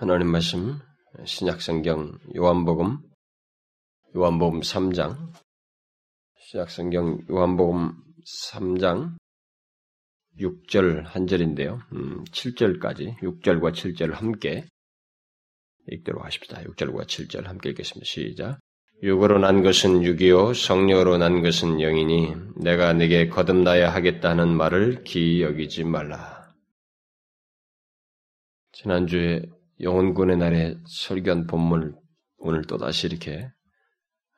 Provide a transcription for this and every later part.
하나님 말씀 신약성경 요한복음 요한복음 3장 신약성경 요한복음 3장 6절 한 절인데요. 음, 7절까지 6절과 7절을 함께 읽도록 하십시다. 6절과 7절 함께 읽겠습니다. 시작. 육으로 난 것은 육이요 성령으로 난 것은 영이니 내가 네게 거듭나야 하겠다는 말을 기여기지 말라. 지난주에 영혼군의 날에 설교한 본문을 오늘 또다시 이렇게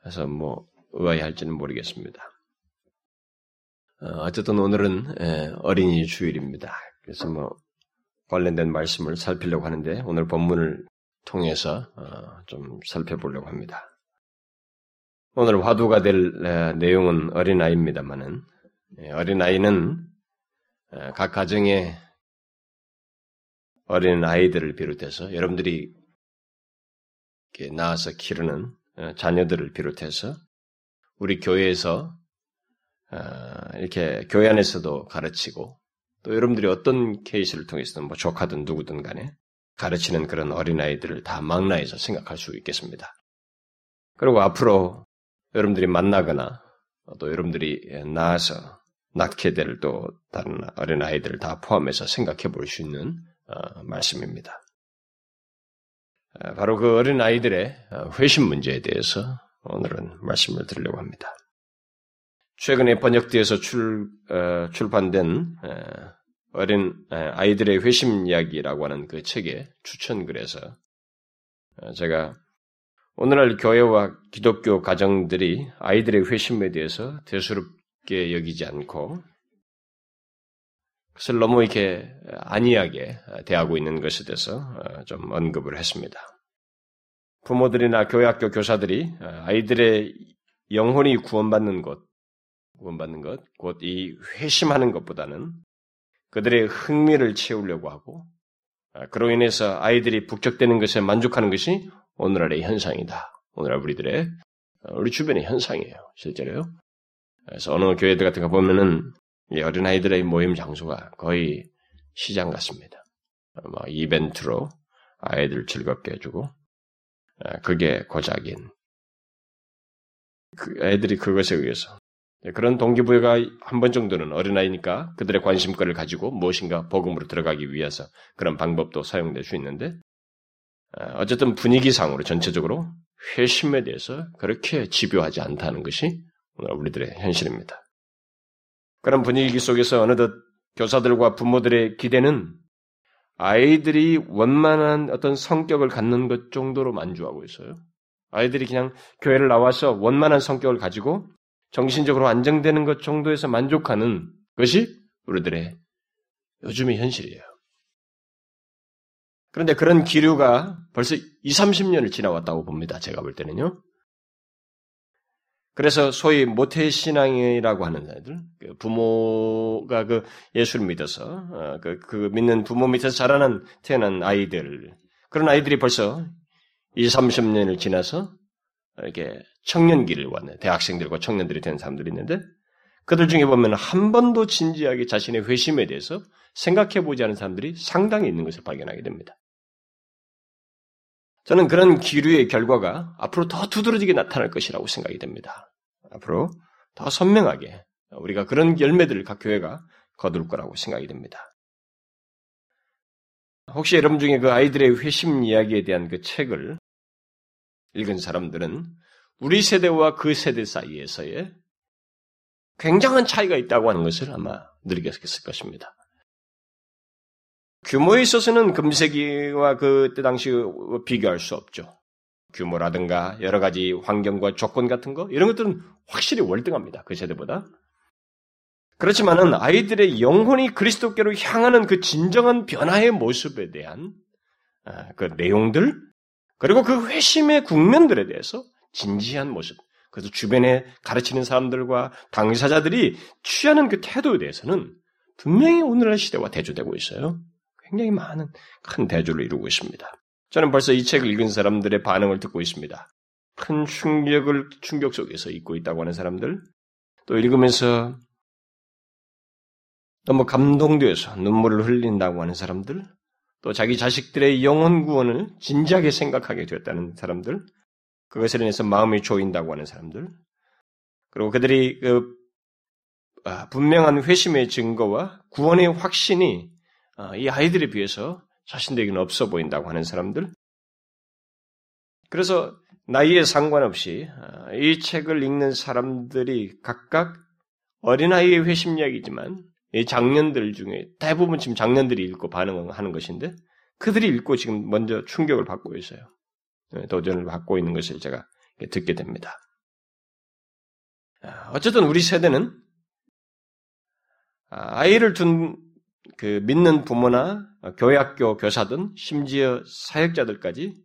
해서 뭐 의아해할지는 모르겠습니다. 어, 어쨌든 오늘은 어린이 주일입니다. 그래서 뭐 관련된 말씀을 살피려고 하는데 오늘 본문을 통해서 어, 좀 살펴보려고 합니다. 오늘 화두가 될 내용은 어린아이입니다만은 예, 어린아이는 각 가정에 어린 아이들을 비롯해서 여러분들이 낳아서 기르는 어, 자녀들을 비롯해서 우리 교회에서 어, 이렇게 교회 안에서도 가르치고 또 여러분들이 어떤 케이스를 통해서든 뭐 조카든 누구든 간에 가르치는 그런 어린아이들을 다 망라해서 생각할 수 있겠습니다. 그리고 앞으로 여러분들이 만나거나 또 여러분들이 낳아서 낳게 될 또 다른 어린아이들을 다 포함해서 생각해 볼 수 있는 어, 말씀입니다. 어, 바로 그 어린 아이들의 어, 회심 문제에 대해서 오늘은 말씀을 드리려고 합니다. 최근에 번역되어서 출, 출판된 어린 아이들의 회심 이야기라고 하는 그 책에 추천글에서 제가 오늘날 교회와 기독교 가정들이 아이들의 회심에 대해서 대수롭게 여기지 않고 그것을 너무 이렇게 안이하게 대하고 있는 것에 대해서 어, 좀 언급을 했습니다. 부모들이나 교회 학교 교사들이 어, 아이들의 영혼이 구원받는 것, 구원받는 것, 곧 이 회심하는 것보다는 그들의 흥미를 채우려고 하고, 어, 그로 인해서 아이들이 북적대는 것에 만족하는 것이 오늘날의 현상이다. 오늘날 우리들의, 우리 주변의 현상이에요. 실제로요. 그래서 어느 교회들 같은 거 보면은 이 어린아이들의 모임 장소가 거의 시장 같습니다. 뭐 이벤트로 아이들 즐겁게 해주고 아, 그게 고작인 그 애들이 그것에 의해서 그런 동기부여가 한 번 정도는 어린아이니까 그들의 관심거리를 가지고 무엇인가 복음으로 들어가기 위해서 그런 방법도 사용될 수 있는데 아, 어쨌든 분위기상으로 전체적으로 회심에 대해서 그렇게 집요하지 않다는 것이 오늘 우리들의 현실입니다. 그런 분위기 속에서 어느덧 교사들과 부모들의 기대는 아이들이 원만한 어떤 성격을 갖는 것 정도로 만주하고 있어요. 아이들이 그냥 교회를 나와서 원만한 성격을 가지고 정신적으로 안정되는 것 정도에서 만족하는 것이 우리들의 요즘의 현실이에요. 그런데 그런 기류가 벌써 20, 30년을 지나왔다고 봅니다. 제가 볼 때는요. 그래서 소위 모태신앙이라고 하는 아이들, 그 부모가 그 예수를 믿어서, 어, 그, 그 믿는 부모 밑에서 자라난, 태어난 아이들, 그런 아이들이 벌써 20, 30년을 지나서 이렇게 청년기를 왔네. 대학생들과 청년들이 된 사람들이 있는데, 그들 중에 보면 한 번도 진지하게 자신의 회심에 대해서 생각해 보지 않은 사람들이 상당히 있는 것을 발견하게 됩니다. 저는 그런 기류의 결과가 앞으로 더 두드러지게 나타날 것이라고 생각이 됩니다. 앞으로 더 선명하게 우리가 그런 열매들을 각 교회가 거둘 거라고 생각이 됩니다. 혹시 여러분 중에 그 아이들의 회심 이야기에 대한 그 책을 읽은 사람들은 우리 세대와 그 세대 사이에서의 굉장한 차이가 있다고 하는 것을 아마 느끼겠을 것입니다. 규모에 있어서는 금세기와 그때 당시 비교할 수 없죠. 규모라든가 여러 가지 환경과 조건 같은 거 이런 것들은 확실히 월등합니다. 그 세대보다. 그렇지만은 아이들의 영혼이 그리스도께로 향하는 그 진정한 변화의 모습에 대한 아, 그 내용들 그리고 그 회심의 국면들에 대해서 진지한 모습 그래서 주변에 가르치는 사람들과 당사자들이 취하는 그 태도에 대해서는 분명히 오늘날 시대와 대조되고 있어요. 굉장히 많은 큰 대조를 이루고 있습니다. 저는 벌써 이 책을 읽은 사람들의 반응을 듣고 있습니다. 큰 충격을 충격 속에서 잊고 있다고 하는 사람들, 또 읽으면서 너무 감동되어서 눈물을 흘린다고 하는 사람들, 또 자기 자식들의 영혼 구원을 진지하게 생각하게 되었다는 사람들, 그것을 인해서 마음이 조인다고 하는 사람들, 그리고 그들이 그 아, 분명한 회심의 증거와 구원의 확신이 아, 이 아이들에 비해서 자신들에게는 없어 보인다고 하는 사람들. 그래서 나이에 상관없이 아, 이 책을 읽는 사람들이 각각 어린아이의 회심력이지만 이 장년들 중에 대부분 지금 장년들이 읽고 반응하는 것인데 그들이 읽고 지금 먼저 충격을 받고 있어요. 네, 도전을 받고 있는 것을 제가 듣게 됩니다. 어쨌든 우리 세대는 아이를 둔 그 믿는 부모나 교회학교 교사든 심지어 사역자들까지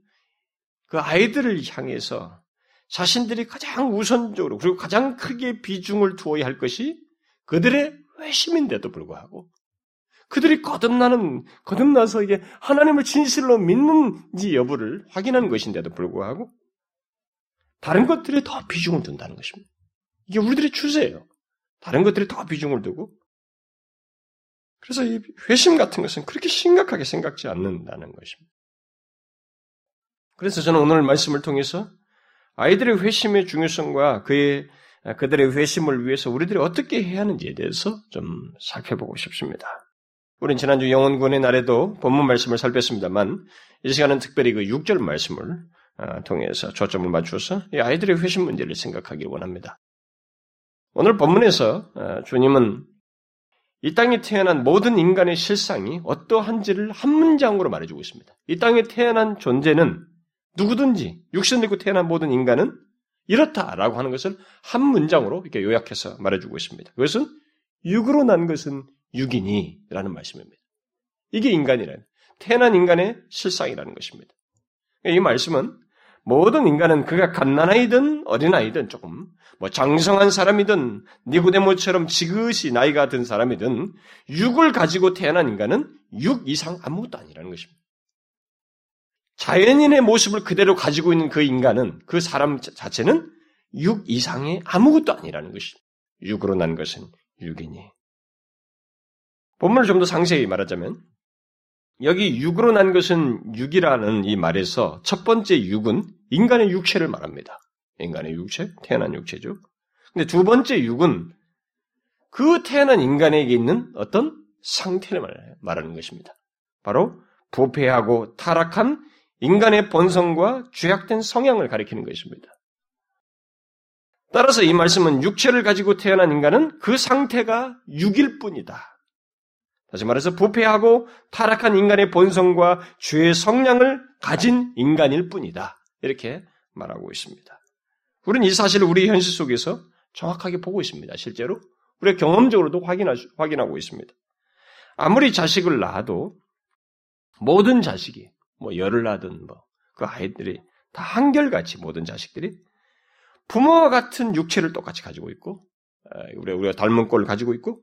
그 아이들을 향해서 자신들이 가장 우선적으로 그리고 가장 크게 비중을 두어야 할 것이 그들의 회심인데도 불구하고 그들이 거듭나는 거듭나서 이게 하나님을 진실로 믿는지 여부를 확인하는 것인데도 불구하고 다른 것들에 더 비중을 둔다는 것입니다. 이게 우리들의 추세예요. 다른 것들에 더 비중을 두고 그래서 이 회심 같은 것은 그렇게 심각하게 생각지 않는다는 것입니다. 그래서 저는 오늘 말씀을 통해서 아이들의 회심의 중요성과 그의 그들의 회심을 위해서 우리들이 어떻게 해야 하는지에 대해서 좀 살펴보고 싶습니다. 우린 지난주 영혼군의 날에도 본문 말씀을 살폈습니다만 이 시간은 특별히 그 6절 말씀을 아, 통해서 초점을 맞추어서 이 아이들의 회심 문제를 생각하기 원합니다. 오늘 본문에서 아, 주님은 이 땅에 태어난 모든 인간의 실상이 어떠한지를 한 문장으로 말해주고 있습니다. 이 땅에 태어난 존재는 누구든지 육신 을 입고 태어난 모든 인간은 이렇다라고 하는 것을 한 문장으로 이렇게 요약해서 말해주고 있습니다. 그것은 육으로 난 것은 육이니라는 말씀입니다. 이게 인간이라는 태어난 인간의 실상이라는 것입니다. 이 말씀은 모든 인간은 그가 갓난아이든 어린아이든 조금 뭐 장성한 사람이든 니고데모처럼 지긋이 나이가 든 사람이든 육을 가지고 태어난 인간은 육 이상 아무것도 아니라는 것입니다. 자연인의 모습을 그대로 가지고 있는 그 인간은 그 사람 자체는 육 이상의 아무것도 아니라는 것입니다. 육으로 난 것은 육이니. 본문을 좀 더 상세히 말하자면 여기 육으로 난 것은 육이라는 이 말에서 첫 번째 육은 인간의 육체를 말합니다. 인간의 육체, 태어난 육체죠. 근데 두 번째 육은 그 태어난 인간에게 있는 어떤 상태를 말하는 것입니다. 바로 부패하고 타락한 인간의 본성과 죄악된 성향을 가리키는 것입니다. 따라서 이 말씀은 육체를 가지고 태어난 인간은 그 상태가 육일 뿐이다. 다시 말해서 부패하고 타락한 인간의 본성과 죄의 성량을 가진 인간일 뿐이다. 이렇게 말하고 있습니다. 우리는 이 사실을 우리 현실 속에서 정확하게 보고 있습니다. 실제로. 우리가 경험적으로도 확인하고 있습니다. 아무리 자식을 낳아도 모든 자식이 뭐 열을 낳든 뭐 그 아이들이 다 한결같이 모든 자식들이 부모와 같은 육체를 똑같이 가지고 있고 우리가 닮은 꼴을 가지고 있고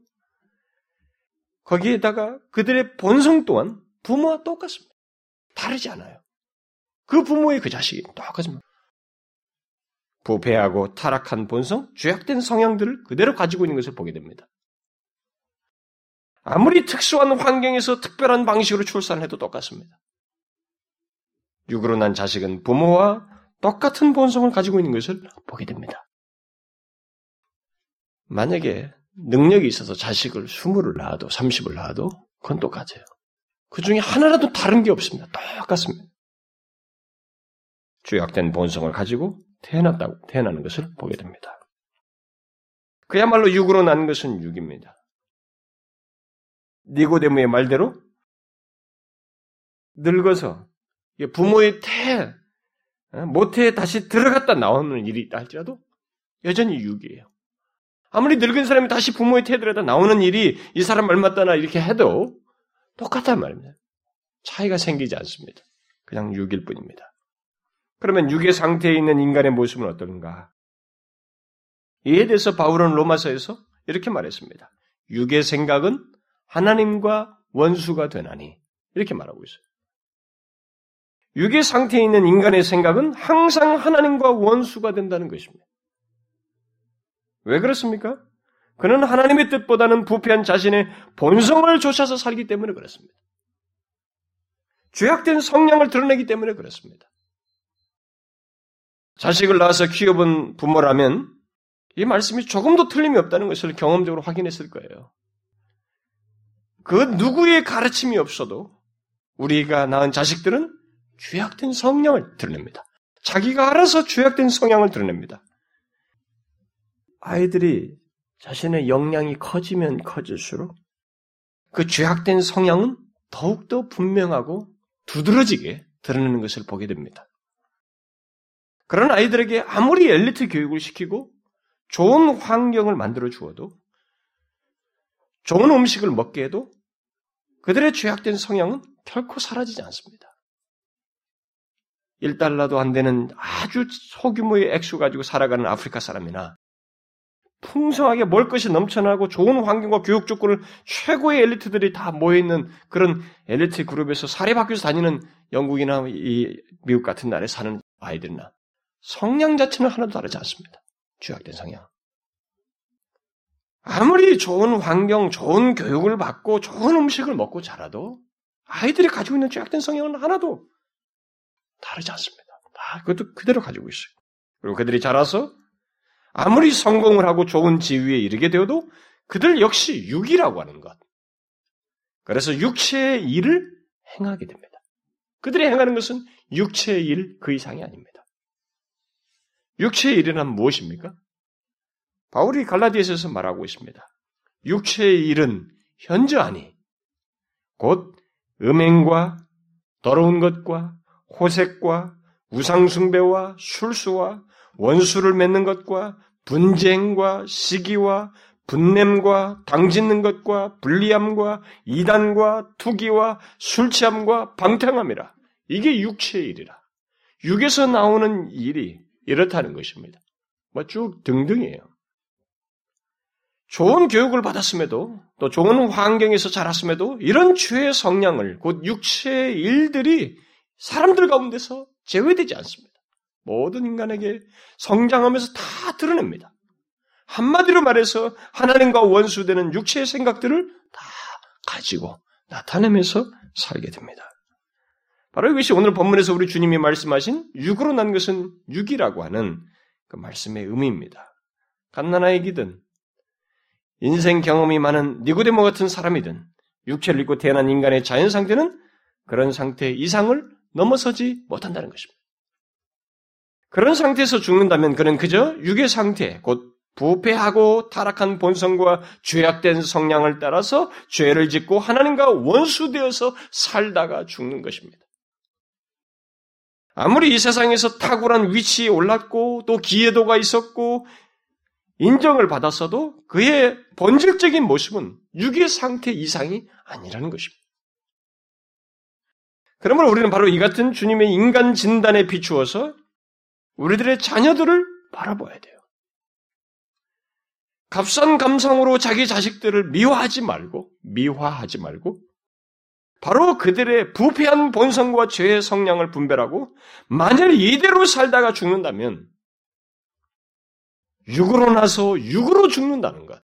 거기에다가 그들의 본성 또한 부모와 똑같습니다. 다르지 않아요. 그 부모의 그 자식이 똑같습니다. 부패하고 타락한 본성, 죄악된 성향들을 그대로 가지고 있는 것을 보게 됩니다. 아무리 특수한 환경에서 특별한 방식으로 출산을 해도 똑같습니다. 육으로 난 자식은 부모와 똑같은 본성을 가지고 있는 것을 보게 됩니다. 만약에 능력이 있어서 자식을 20을 낳아도 30을 낳아도 그건 똑같아요. 그 중에 하나라도 다른 게 없습니다. 똑같습니다. 죄악된 본성을 가지고 태어났다고 태어나는 것을 보게 됩니다. 그야말로 육으로 난 것은 육입니다. 니고데모의 말대로 늙어서 부모의 태 어, 모태에 다시 들어갔다 나오는 일이 있다 할지라도 여전히 육이에요. 아무리 늙은 사람이 다시 부모의 태들에다 나오는 일이 이 사람 얼마따나 이렇게 해도 똑같단 말입니다. 차이가 생기지 않습니다. 그냥 육일 뿐입니다. 그러면 육의 상태에 있는 인간의 모습은 어떤가? 이에 대해서 바울은 로마서에서 이렇게 말했습니다. 육의 생각은 하나님과 원수가 되나니 이렇게 말하고 있어요. 육의 상태에 있는 인간의 생각은 항상 하나님과 원수가 된다는 것입니다. 왜 그렇습니까? 그는 하나님의 뜻보다는 부패한 자신의 본성을 쫓아서 살기 때문에 그렇습니다. 죄악된 성향을 드러내기 때문에 그렇습니다. 자식을 낳아서 키워본 부모라면 이 말씀이 조금도 틀림이 없다는 것을 경험적으로 확인했을 거예요. 그 누구의 가르침이 없어도 우리가 낳은 자식들은 죄악된 성향을 드러냅니다. 자기가 알아서 죄악된 성향을 드러냅니다. 아이들이 자신의 역량이 커지면 커질수록 그 죄악된 성향은 더욱더 분명하고 두드러지게 드러내는 것을 보게 됩니다. 그런 아이들에게 아무리 엘리트 교육을 시키고 좋은 환경을 만들어 주어도 좋은 음식을 먹게 해도 그들의 죄악된 성향은 결코 사라지지 않습니다. 1달러도 안 되는 아주 소규모의 액수 가지고 살아가는 아프리카 사람이나 풍성하게 먹을 것이 넘쳐나고 좋은 환경과 교육 조건을 최고의 엘리트들이 다 모여있는 그런 엘리트 그룹에서 사립학교에서 다니는 영국이나 이 미국 같은 나라에 사는 아이들이나 성향 자체는 하나도 다르지 않습니다. 죄악된 성향. 아무리 좋은 환경, 좋은 교육을 받고 좋은 음식을 먹고 자라도 아이들이 가지고 있는 죄악된 성향은 하나도 다르지 않습니다. 다 그것도 그대로 가지고 있어요. 그리고 그들이 자라서 아무리 성공을 하고 좋은 지위에 이르게 되어도 그들 역시 육이라고 하는 것. 그래서 육체의 일을 행하게 됩니다. 그들이 행하는 것은 육체의 일 그 이상이 아닙니다. 육체의 일은 무엇입니까? 바울이 갈라디아서에서 말하고 있습니다. 육체의 일은 현저하니 곧 음행과 더러운 것과 호색과 우상숭배와 술수와 원수를 맺는 것과 분쟁과 시기와 분냄과 당짓는 것과 불리함과 이단과 투기와 술취함과 방탕함이라. 이게 육체의 일이라. 육에서 나오는 일이 이렇다는 것입니다. 뭐 쭉 등등이에요. 좋은 교육을 받았음에도 또 좋은 환경에서 자랐음에도 이런 죄의 성향을 곧 육체의 일들이 사람들 가운데서 제외되지 않습니다. 모든 인간에게 성장하면서 다 드러냅니다. 한마디로 말해서 하나님과 원수되는 육체의 생각들을 다 가지고 나타내면서 살게 됩니다. 바로 이것이 오늘 본문에서 우리 주님이 말씀하신 육으로 난 것은 육이라고 하는 그 말씀의 의미입니다. 갓난아이기든 인생 경험이 많은 니고데모 같은 사람이든 육체를 입고 태어난 인간의 자연 상태는 그런 상태 이상을 넘어서지 못한다는 것입니다. 그런 상태에서 죽는다면 그는 그저 육의 상태, 곧 부패하고 타락한 본성과 죄악된 성향을 따라서 죄를 짓고 하나님과 원수되어서 살다가 죽는 것입니다. 아무리 이 세상에서 탁월한 위치에 올랐고 또 기회도가 있었고 인정을 받았어도 그의 본질적인 모습은 육의 상태 이상이 아니라는 것입니다. 그러면 우리는 바로 이 같은 주님의 인간 진단에 비추어서 우리들의 자녀들을 바라봐야 돼요. 값싼 감성으로 자기 자식들을 미화하지 말고, 미화하지 말고, 바로 그들의 부패한 본성과 죄의 성향을 분별하고, 만일 이대로 살다가 죽는다면, 육으로 나서 육으로 죽는다는 것.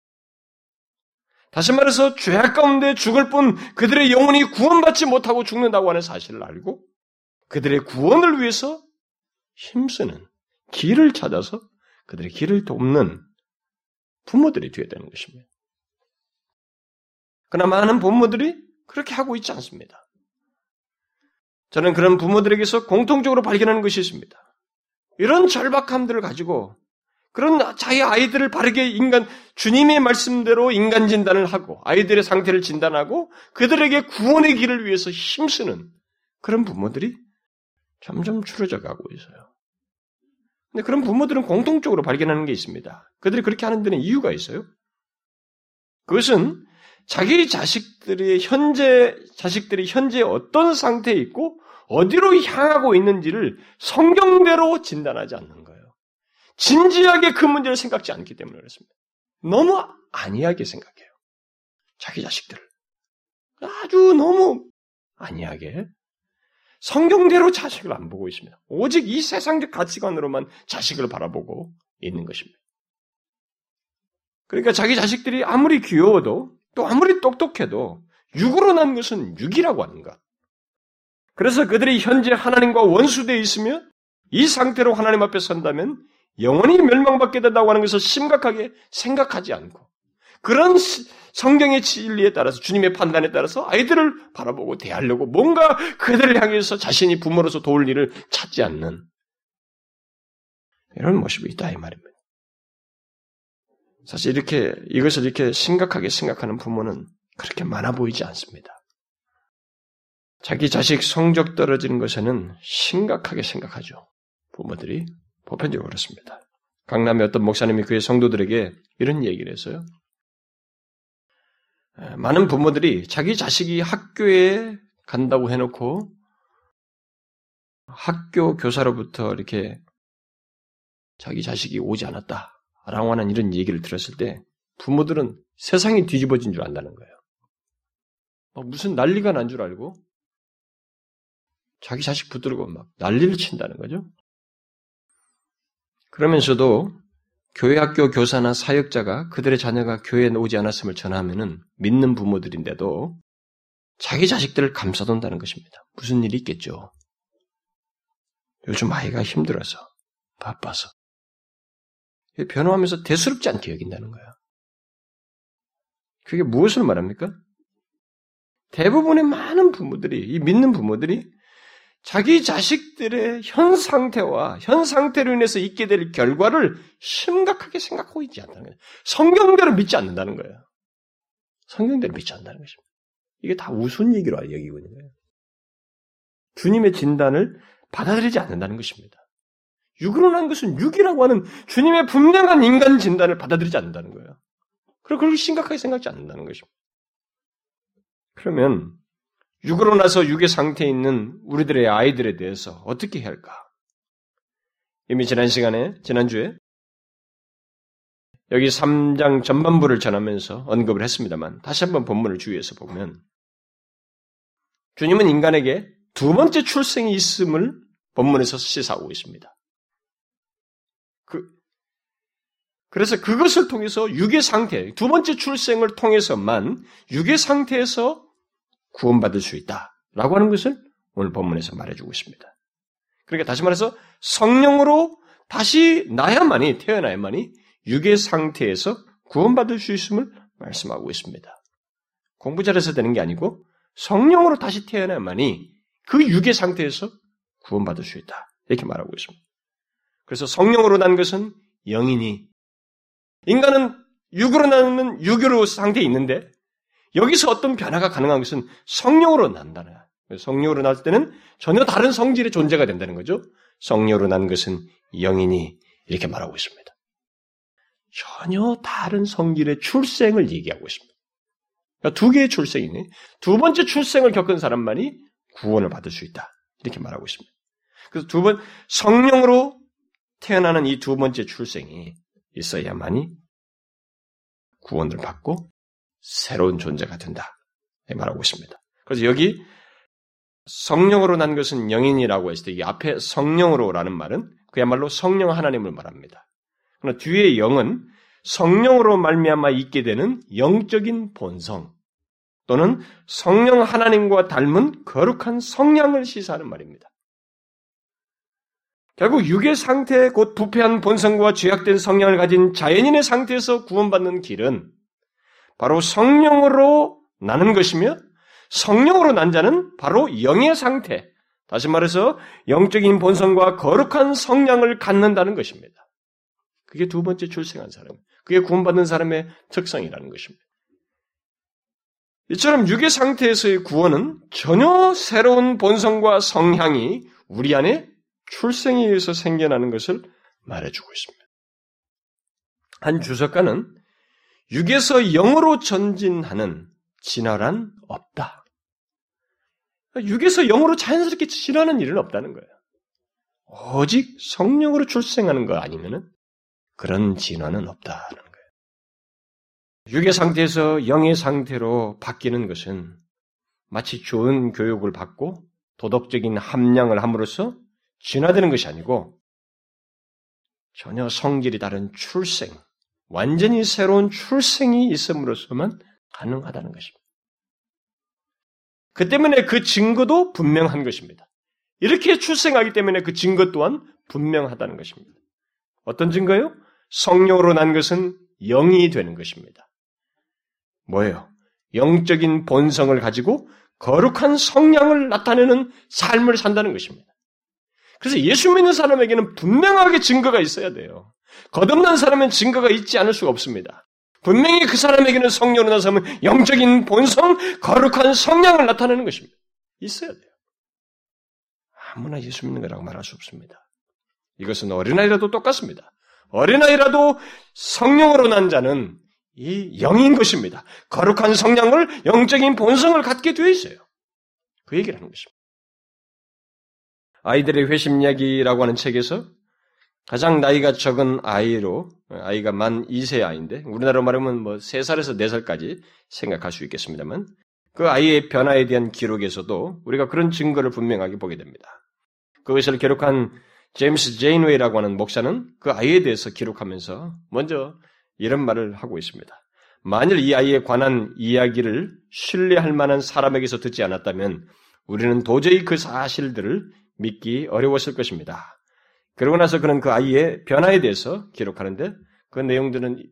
다시 말해서 죄악 가운데 죽을 뿐 그들의 영혼이 구원받지 못하고 죽는다고 하는 사실을 알고 그들의 구원을 위해서 힘쓰는 길을 찾아서 그들의 길을 돕는 부모들이 되어야 되는 것입니다. 그러나 많은 부모들이 그렇게 하고 있지 않습니다. 저는 그런 부모들에게서 공통적으로 발견하는 것이 있습니다. 이런 절박함들을 가지고 그런 자기 아이들을 바르게 인간, 주님의 말씀대로 인간 진단을 하고, 아이들의 상태를 진단하고, 그들에게 구원의 길을 위해서 힘쓰는 그런 부모들이 점점 줄어져 가고 있어요. 근데 그런 부모들은 공통적으로 발견하는 게 있습니다. 그들이 그렇게 하는 데는 이유가 있어요. 그것은 자기 자식들의 현재, 자식들이 현재 어떤 상태에 있고, 어디로 향하고 있는지를 성경대로 진단하지 않는 거예요. 진지하게 그 문제를 생각지 않기 때문에 그렇습니다. 너무 안이하게 생각해요. 자기 자식들을. 아주 너무 안이하게 성경대로 자식을 안 보고 있습니다. 오직 이 세상적 가치관으로만 자식을 바라보고 있는 것입니다. 그러니까 자기 자식들이 아무리 귀여워도 또 아무리 똑똑해도 육으로 난 것은 육이라고 하는 것. 그래서 그들이 현재 하나님과 원수되어 있으며 이 상태로 하나님 앞에 선다면 영원히 멸망받게 된다고 하는 것을 심각하게 생각하지 않고 그런 성경의 진리에 따라서 주님의 판단에 따라서 아이들을 바라보고 대하려고 뭔가 그들을 향해서 자신이 부모로서 도울 일을 찾지 않는 이런 모습이 있다 이 말입니다. 사실 이렇게 이것을 이렇게 심각하게 생각하는 부모는 그렇게 많아 보이지 않습니다. 자기 자식 성적 떨어지는 것에는 심각하게 생각하죠. 부모들이 보편적으로 그렇습니다. 강남의 어떤 목사님이 그의 성도들에게 이런 얘기를 했어요. 많은 부모들이 자기 자식이 학교에 간다고 해놓고 학교 교사로부터 이렇게 자기 자식이 오지 않았다. 라고 하는 이런 얘기를 들었을 때 부모들은 세상이 뒤집어진 줄 안다는 거예요. 무슨 난리가 난 줄 알고 자기 자식 붙들고 막 난리를 친다는 거죠. 그러면서도 교회 학교 교사나 사역자가 그들의 자녀가 교회에 오지 않았음을 전하면은 믿는 부모들인데도 자기 자식들을 감싸돈다는 것입니다. 무슨 일이 있겠죠? 요즘 아이가 힘들어서, 바빠서. 변호하면서 대수롭지 않게 여긴다는 거야. 그게 무엇을 말합니까? 대부분의 많은 부모들이, 이 믿는 부모들이 자기 자식들의 현 상태와 현 상태로 인해서 있게 될 결과를 심각하게 생각하고 있지 않다는 거예요. 성경대로 믿지 않는다는 거예요. 성경대로 믿지 않는다는 것입니다. 이게 다 우스운 얘기로 여기고 있는 거예요. 주님의 진단을 받아들이지 않는다는 것입니다. 육으로 난 것은 육이라고 하는 주님의 분명한 인간 진단을 받아들이지 않는다는 거예요. 그리고 그렇게 심각하게 생각지 않는다는 것입니다. 그러면 육으로 나서 육의 상태에 있는 우리들의 아이들에 대해서 어떻게 해야 할까? 이미 지난 시간에, 지난주에 여기 3장 전반부를 전하면서 언급을 했습니다만 다시 한번 본문을 주의해서 보면 주님은 인간에게 두 번째 출생이 있음을 본문에서 시사하고 있습니다. 그, 그래서 그것을 통해서 육의 상태, 두 번째 출생을 통해서만 육의 상태에서 구원받을 수 있다 라고 하는 것을 오늘 본문에서 말해주고 있습니다. 그러니까 다시 말해서 성령으로 다시 나야만이 태어나야만이 육의 상태에서 구원받을 수 있음을 말씀하고 있습니다. 공부 잘해서 되는 게 아니고 성령으로 다시 태어나야만이 그 육의 상태에서 구원받을 수 있다. 이렇게 말하고 있습니다. 그래서 성령으로 난 것은 영이니 인간은 육으로 나는 육으로 상태에 있는데 여기서 어떤 변화가 가능한 것은 성령으로 난다는 성령으로 날 때는 전혀 다른 성질의 존재가 된다는 거죠. 성령으로 난 것은 영이니 이렇게 말하고 있습니다. 전혀 다른 성질의 출생을 얘기하고 있습니다. 그러니까 두 개의 출생이네. 두 번째 출생을 겪은 사람만이 구원을 받을 수 있다. 이렇게 말하고 있습니다. 그래서 두 번 성령으로 태어나는 이 두 번째 출생이 있어야만이 구원을 받고 새로운 존재가 된다. 말하고 있습니다. 그래서 여기 성령으로 난 것은 영인이라고 했을 때 이 앞에 성령으로라는 말은 그야말로 성령 하나님을 말합니다. 그러나 뒤에 영은 성령으로 말미암아 있게 되는 영적인 본성 또는 성령 하나님과 닮은 거룩한 성향을 시사하는 말입니다. 결국 육의 상태 곧 부패한 본성과 죄악된 성향을 가진 자연인의 상태에서 구원받는 길은 바로 성령으로 나는 것이며 성령으로 난 자는 바로 영의 상태, 다시 말해서 영적인 본성과 거룩한 성량을 갖는다는 것입니다. 그게 두 번째 출생한 사람, 그게 구원받는 사람의 특성이라는 것입니다. 이처럼 육의 상태에서의 구원은 전혀 새로운 본성과 성향이 우리 안에 출생에 의해서 생겨나는 것을 말해주고 있습니다. 한 주석가는 육에서 영으로 전진하는 진화란 없다. 육에서 영으로 자연스럽게 진화하는 일은 없다는 거예요. 오직 성령으로 출생하는 거 아니면은 그런 진화는 없다는 거예요. 육의 상태에서 영의 상태로 바뀌는 것은 마치 좋은 교육을 받고 도덕적인 함량을 함으로써 진화되는 것이 아니고 전혀 성질이 다른 출생, 완전히 새로운 출생이 있음으로써만 가능하다는 것입니다. 그 때문에 그 증거도 분명한 것입니다. 이렇게 출생하기 때문에 그 증거 또한 분명하다는 것입니다. 어떤 증거요? 성령으로 난 것은 영이 되는 것입니다. 뭐예요? 영적인 본성을 가지고 거룩한 성량을 나타내는 삶을 산다는 것입니다. 그래서 예수 믿는 사람에게는 분명하게 증거가 있어야 돼요. 거듭난 사람은 증거가 있지 않을 수가 없습니다. 분명히 그 사람에게는 성령으로 난 사람은 영적인 본성, 거룩한 성량을 나타내는 것입니다. 있어야 돼요. 아무나 예수 믿는 거라고 말할 수 없습니다. 이것은 어린아이라도 똑같습니다. 어린아이라도 성령으로 난 자는 이 영인 것입니다. 거룩한 성량을, 영적인 본성을 갖게 되어 있어요. 그 얘기를 하는 것입니다. 아이들의 회심 이야기라고 하는 책에서 가장 나이가 적은 아이로, 아이가 만 2세 아이인데, 우리나라로 말하면 뭐 3살에서 4살까지 생각할 수 있겠습니다만, 그 아이의 변화에 대한 기록에서도 우리가 그런 증거를 분명하게 보게 됩니다. 그것을 기록한 제임스 제인웨이라고 하는 목사는 그 아이에 대해서 기록하면서 먼저 이런 말을 하고 있습니다. 만일 이 아이에 관한 이야기를 신뢰할 만한 사람에게서 듣지 않았다면 우리는 도저히 그 사실들을 믿기 어려웠을 것입니다. 그러고 나서 그는 그 아이의 변화에 대해서 기록하는데 그 내용들은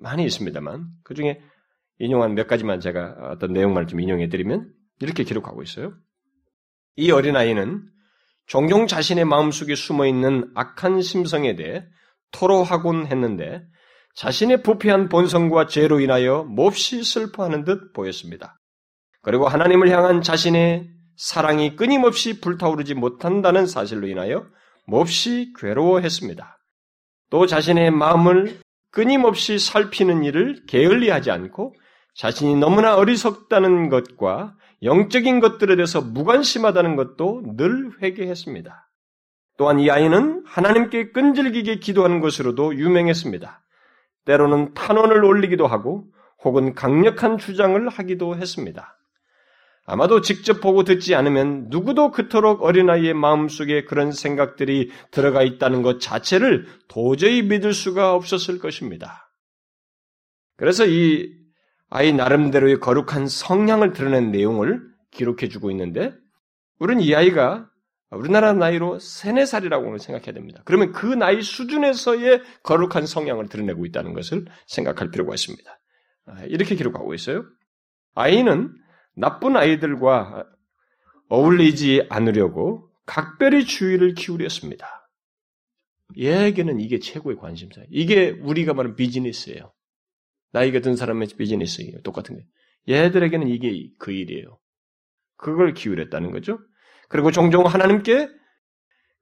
많이 있습니다만 그 중에 인용한 몇 가지만 제가 어떤 내용만 좀 인용해 드리면 이렇게 기록하고 있어요. 이 어린아이는 종종 자신의 마음속에 숨어 있는 악한 심성에 대해 토로하곤 했는데 자신의 부패한 본성과 죄로 인하여 몹시 슬퍼하는 듯 보였습니다. 그리고 하나님을 향한 자신의 사랑이 끊임없이 불타오르지 못한다는 사실로 인하여 몹시 괴로워했습니다. 또 자신의 마음을 끊임없이 살피는 일을 게을리하지 않고 자신이 너무나 어리석다는 것과 영적인 것들에 대해서 무관심하다는 것도 늘 회개했습니다. 또한 이 아이는 하나님께 끈질기게 기도하는 것으로도 유명했습니다. 때로는 탄원을 올리기도 하고 혹은 강력한 주장을 하기도 했습니다. 아마도 직접 보고 듣지 않으면 누구도 그토록 어린아이의 마음속에 그런 생각들이 들어가 있다는 것 자체를 도저히 믿을 수가 없었을 것입니다. 그래서 이 아이 나름대로의 거룩한 성향을 드러낸 내용을 기록해 주고 있는데, 우리는 이 아이가 우리나라 나이로 3, 4살이라고 생각해야 됩니다. 그러면 그 나이 수준에서의 거룩한 성향을 드러내고 있다는 것을 생각할 필요가 있습니다. 아, 이렇게 기록하고 있어요. 아이는 나쁜 아이들과 어울리지 않으려고 각별히 주의를 기울였습니다. 얘에게는 이게 최고의 관심사. 이게 우리가 말하는 비즈니스예요. 나이가 든 사람의 비즈니스예요. 똑같은 거예요. 얘들에게는 이게 그 일이에요. 그걸 기울였다는 거죠. 그리고 종종 하나님께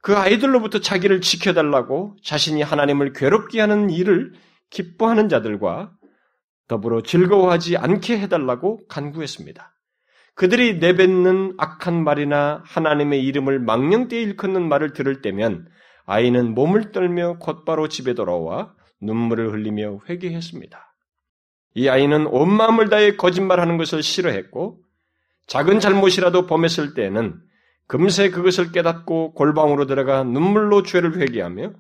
그 아이들로부터 자기를 지켜달라고 자신이 하나님을 괴롭게 하는 일을 기뻐하는 자들과 더불어 즐거워하지 않게 해달라고 간구했습니다. 그들이 내뱉는 악한 말이나 하나님의 이름을 망령되이 일컫는 말을 들을 때면 아이는 몸을 떨며 곧바로 집에 돌아와 눈물을 흘리며 회개했습니다. 이 아이는 온 마음을 다해 거짓말하는 것을 싫어했고 작은 잘못이라도 범했을 때에는 금세 그것을 깨닫고 골방으로 들어가 눈물로 죄를 회개하며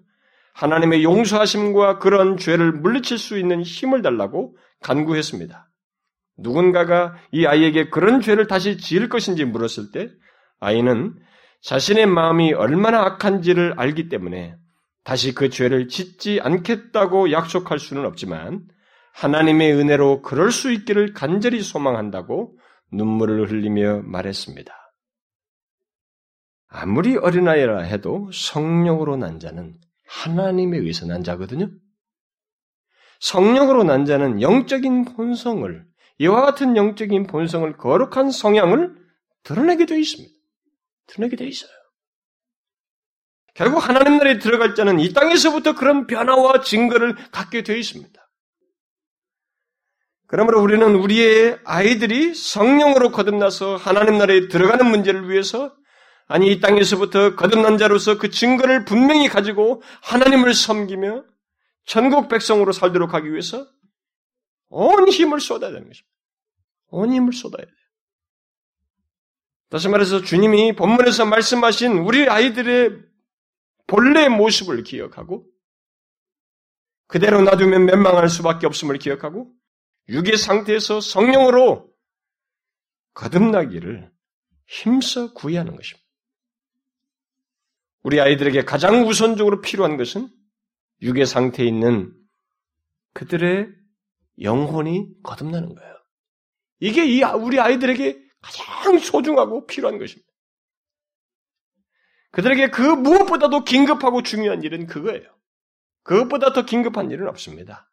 하나님의 용서하심과 그런 죄를 물리칠 수 있는 힘을 달라고 간구했습니다. 누군가가 이 아이에게 그런 죄를 다시 지을 것인지 물었을 때 아이는 자신의 마음이 얼마나 악한지를 알기 때문에 다시 그 죄를 짓지 않겠다고 약속할 수는 없지만 하나님의 은혜로 그럴 수 있기를 간절히 소망한다고 눈물을 흘리며 말했습니다. 아무리 어린아이라 해도 성령으로 난 자는 하나님에 의해서 난 자거든요. 성령으로 난 자는 영적인 본성을 이와 같은 영적인 본성을 거룩한 성향을 드러내게 되어 있습니다. 드러내게 되어 있어요. 결국 하나님 나라에 들어갈 자는 이 땅에서부터 그런 변화와 증거를 갖게 되어 있습니다. 그러므로 우리는 우리의 아이들이 성령으로 거듭나서 하나님 나라에 들어가는 문제를 위해서 아니 이 땅에서부터 거듭난 자로서 그 증거를 분명히 가지고 하나님을 섬기며 천국 백성으로 살도록 하기 위해서 온 힘을 쏟아야 되는 것입니다. 온 힘을 쏟아야 돼요. 다시 말해서 주님이 본문에서 말씀하신 우리 아이들의 본래 모습을 기억하고 그대로 놔두면 멸망할 수밖에 없음을 기억하고 육의 상태에서 성령으로 거듭나기를 힘써 구해하는 것입니다. 우리 아이들에게 가장 우선적으로 필요한 것은 육의 상태에 있는 그들의 영혼이 거듭나는 거예요. 이게 이 우리 아이들에게 가장 소중하고 필요한 것입니다. 그들에게 그 무엇보다도 긴급하고 중요한 일은 그거예요. 그것보다 더 긴급한 일은 없습니다.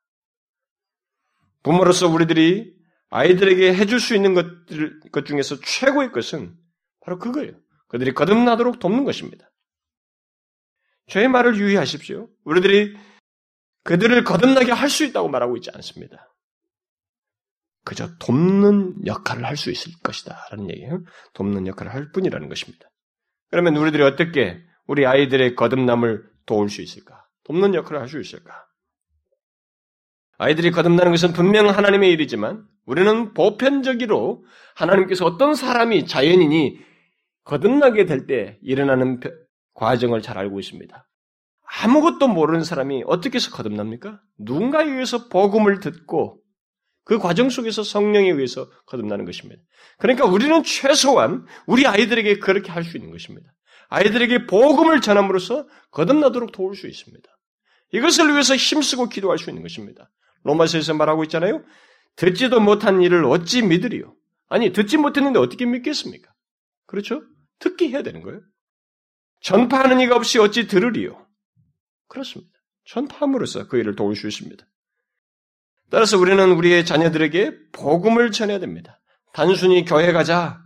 부모로서 우리들이 아이들에게 해줄 수 있는 것들, 것 중에서 최고의 것은 바로 그거예요. 그들이 거듭나도록 돕는 것입니다. 저의 말을 유의하십시오. 우리들이 그들을 거듭나게 할 수 있다고 말하고 있지 않습니다. 그저 돕는 역할을 할 수 있을 것이다. 라는 얘기예요. 돕는 역할을 할 뿐이라는 것입니다. 그러면 우리들이 어떻게 우리 아이들의 거듭남을 도울 수 있을까? 돕는 역할을 할 수 있을까? 아이들이 거듭나는 것은 분명 하나님의 일이지만 우리는 보편적으로 하나님께서 어떤 사람이 자연인이 거듭나게 될 때 일어나는 과정을 잘 알고 있습니다. 아무것도 모르는 사람이 어떻게 해서 거듭납니까? 누군가에 의해서 복음을 듣고 그 과정 속에서 성령에 의해서 거듭나는 것입니다. 그러니까 우리는 최소한 우리 아이들에게 그렇게 할 수 있는 것입니다. 아이들에게 복음을 전함으로써 거듭나도록 도울 수 있습니다. 이것을 위해서 힘쓰고 기도할 수 있는 것입니다. 로마서에서 말하고 있잖아요. 듣지도 못한 일을 어찌 믿으리요? 아니, 듣지 못했는데 어떻게 믿겠습니까? 그렇죠? 듣기 해야 되는 거예요. 전파하는 이가 없이 어찌 들으리요? 그렇습니다. 전파함으로써 그 일을 도울 수 있습니다. 따라서 우리는 우리의 자녀들에게 복음을 전해야 됩니다. 단순히 교회 가자,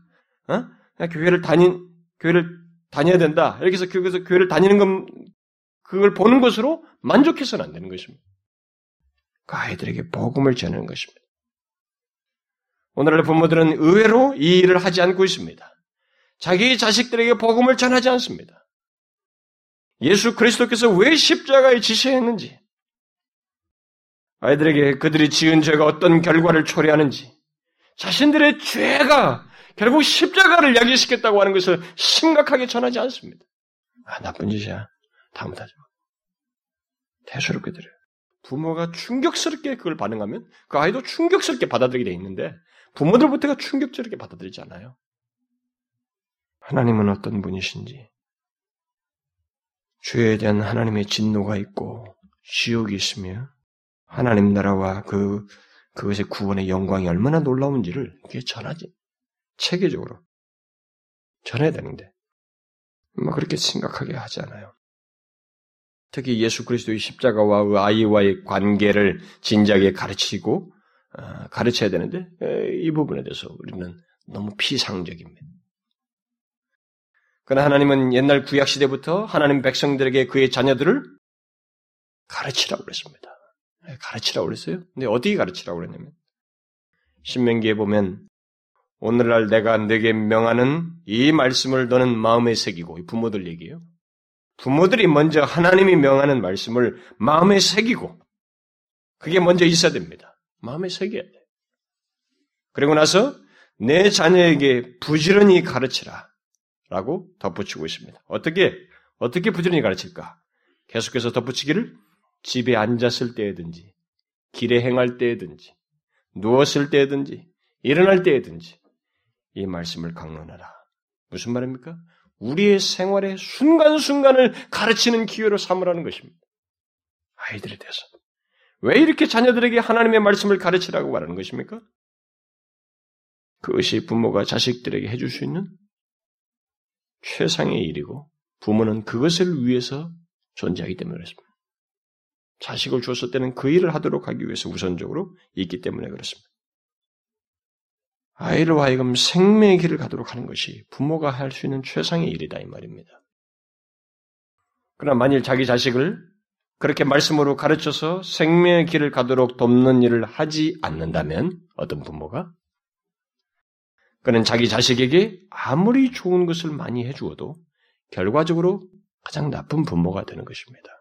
어? 교회를 다닌 교회를 다녀야 된다. 이렇게 해서 교회에서 교회를 다니는 건 그걸 보는 것으로 만족해서는 안 되는 것입니다. 그 아이들에게 복음을 전하는 것입니다. 오늘날 부모들은 의외로 이 일을 하지 않고 있습니다. 자기 자식들에게 복음을 전하지 않습니다. 예수 그리스도께서 왜 십자가에 지시했는지, 아이들에게 그들이 지은 죄가 어떤 결과를 초래하는지, 자신들의 죄가 결국 십자가를 야기시켰다고 하는 것을 심각하게 전하지 않습니다. 아, 나쁜 짓이야. 다음부터 하지 마. 대수롭게 들어요. 부모가 충격스럽게 그걸 반응하면 그 아이도 충격스럽게 받아들이게 돼 있는데 부모들부터가 충격스럽게 받아들이지 않아요. 하나님은 어떤 분이신지, 죄에 대한 하나님의 진노가 있고 지옥이 있으며 하나님 나라와 그 그것의 구원의 영광이 얼마나 놀라운지를 이게 전하지 체계적으로 전해야 되는데 뭐 그렇게 심각하게 하지 않아요. 특히 예수 그리스도의 십자가와 그 아이와의 관계를 진지하게 가르치고 어, 가르쳐야 되는데 이 부분에 대해서 우리는 너무 피상적입니다. 그러나 하나님은 옛날 구약 시대부터 하나님 백성들에게 그의 자녀들을 가르치라고 그랬습니다. 네, 가르치라고 그랬어요. 근데 어떻게 가르치라고 그랬냐면 신명기에 보면 오늘날 내가 내게 명하는 이 말씀을 너는 마음에 새기고 부모들 얘기예요. 부모들이 먼저 하나님이 명하는 말씀을 마음에 새기고 그게 먼저 있어야 됩니다. 마음에 새겨야 돼. 그리고 나서 내 자녀에게 부지런히 가르치라. 라고 덧붙이고 있습니다. 어떻게, 어떻게 부지런히 가르칠까? 계속해서 덧붙이기를 집에 앉았을 때에든지, 길에 행할 때에든지, 누웠을 때에든지, 일어날 때에든지, 이 말씀을 강론하라. 무슨 말입니까? 우리의 생활의 순간순간을 가르치는 기회로 삼으라는 것입니다. 아이들에 대해서. 왜 이렇게 자녀들에게 하나님의 말씀을 가르치라고 말하는 것입니까? 그것이 부모가 자식들에게 해줄 수 있는 최상의 일이고 부모는 그것을 위해서 존재하기 때문에 그렇습니다. 자식을 줬을 때는 그 일을 하도록 하기 위해서 우선적으로 있기 때문에 그렇습니다. 아이를 하여금 생명의 길을 가도록 하는 것이 부모가 할 수 있는 최상의 일이다 이 말입니다. 그러나 만일 자기 자식을 그렇게 말씀으로 가르쳐서 생명의 길을 가도록 돕는 일을 하지 않는다면 어떤 부모가 그는 자기 자식에게 아무리 좋은 것을 많이 해주어도 결과적으로 가장 나쁜 부모가 되는 것입니다.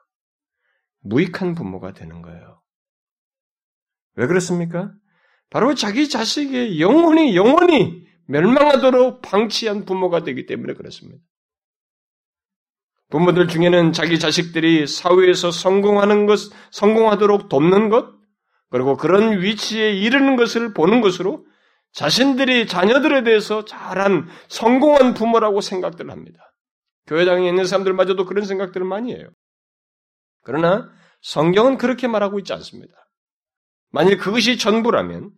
무익한 부모가 되는 거예요. 왜 그렇습니까? 바로 자기 자식의 영혼이 영원히 멸망하도록 방치한 부모가 되기 때문에 그렇습니다. 부모들 중에는 자기 자식들이 사회에서 성공하는 것, 성공하도록 돕는 것, 그리고 그런 위치에 이르는 것을 보는 것으로 자신들이 자녀들에 대해서 잘한 성공한 부모라고 생각들 합니다. 교회당에 있는 사람들마저도 그런 생각들을 많이 해요. 그러나 성경은 그렇게 말하고 있지 않습니다. 만일 그것이 전부라면,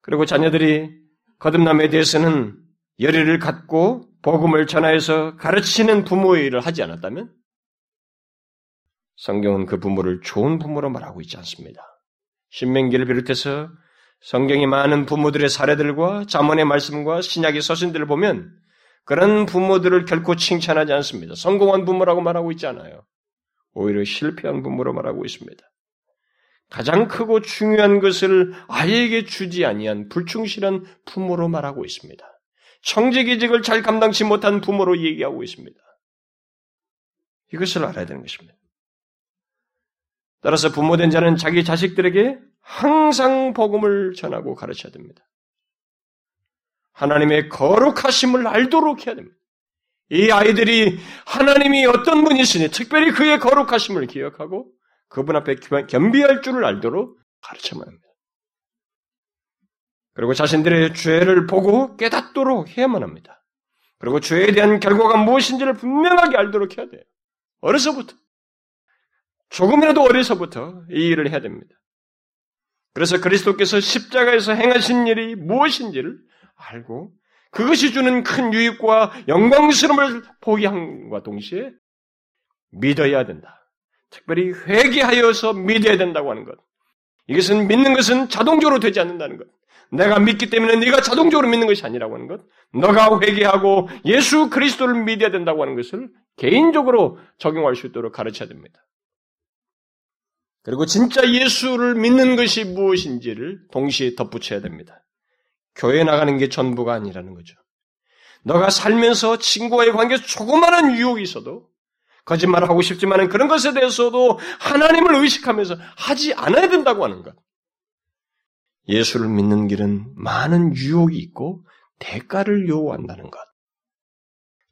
그리고 자녀들이 거듭남에 대해서는 열의를 갖고 복음을 전하여서 가르치는 부모의 일을 하지 않았다면, 성경은 그 부모를 좋은 부모로 말하고 있지 않습니다. 신명기를 비롯해서 성경이 많은 부모들의 사례들과 자문의 말씀과 신약의 서신들을 보면 그런 부모들을 결코 칭찬하지 않습니다. 성공한 부모라고 말하고 있지 않아요. 오히려 실패한 부모로 말하고 있습니다. 가장 크고 중요한 것을 아이에게 주지 아니한 불충실한 부모로 말하고 있습니다. 청지기직을 잘 감당치 못한 부모로 얘기하고 있습니다. 이것을 알아야 되는 것입니다. 따라서 부모된 자는 자기 자식들에게 항상 복음을 전하고 가르쳐야 됩니다. 하나님의 거룩하심을 알도록 해야 됩니다. 이 아이들이 하나님이 어떤 분이시니 특별히 그의 거룩하심을 기억하고 그분 앞에 겸비할 줄을 알도록 가르쳐야 합니다. 그리고 자신들의 죄를 보고 깨닫도록 해야만 합니다. 그리고 죄에 대한 결과가 무엇인지를 분명하게 알도록 해야 돼요. 어려서부터. 조금이라도 어려서부터 이 일을 해야 됩니다. 그래서 그리스도께서 십자가에서 행하신 일이 무엇인지를 알고 그것이 주는 큰 유익과 영광스러움을 포기함과 동시에 믿어야 된다. 특별히 회개하여서 믿어야 된다고 하는 것. 이것은 믿는 것은 자동적으로 되지 않는다는 것. 내가 믿기 때문에 네가 자동적으로 믿는 것이 아니라고 하는 것. 너가 회개하고 예수 그리스도를 믿어야 된다고 하는 것을 개인적으로 적용할 수 있도록 가르쳐야 됩니다. 그리고 진짜 예수를 믿는 것이 무엇인지를 동시에 덧붙여야 됩니다. 교회 나가는 게 전부가 아니라는 거죠. 너가 살면서 친구와의 관계에서 조그마한 유혹이 있어도 거짓말을 하고 싶지만 그런 것에 대해서도 하나님을 의식하면서 하지 않아야 된다고 하는 것. 예수를 믿는 길은 많은 유혹이 있고 대가를 요구한다는 것.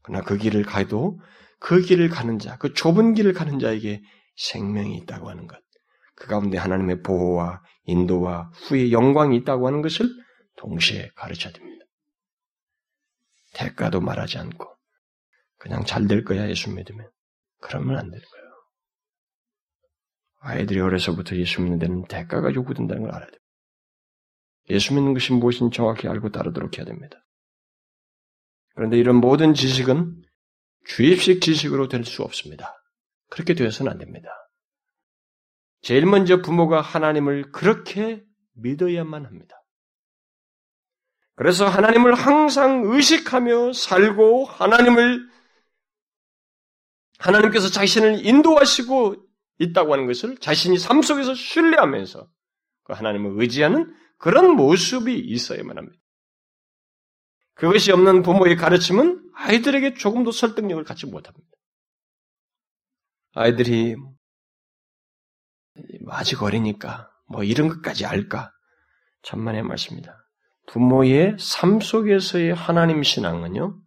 그러나 그 길을 가도 그 길을 가는 자, 그 좁은 길을 가는 자에게 생명이 있다고 하는 것. 그 가운데 하나님의 보호와 인도와 후의 영광이 있다고 하는 것을 동시에 가르쳐야 됩니다. 대가도 말하지 않고 그냥 잘 될 거야 예수 믿으면 그러면 안 되는 거예요. 아이들이 어려서부터 예수 믿는 데는 대가가 요구된다는 걸 알아야 됩니다. 예수 믿는 것이 무엇인지 정확히 알고 따르도록 해야 됩니다. 그런데 이런 모든 지식은 주입식 지식으로 될 수 없습니다. 그렇게 되어서는 안 됩니다. 제일 먼저 부모가 하나님을 그렇게 믿어야만 합니다. 그래서 하나님을 항상 의식하며 살고 하나님을 하나님께서 자신을 인도하시고 있다고 하는 것을 자신이 삶 속에서 신뢰하면서 그 하나님을 의지하는 그런 모습이 있어야만 합니다. 그것이 없는 부모의 가르침은 아이들에게 조금도 설득력을 갖지 못합니다. 아이들이 아직 어리니까 뭐 이런 것까지 알까? 천만의 말씀입니다. 부모의 삶 속에서의 하나님 신앙은요,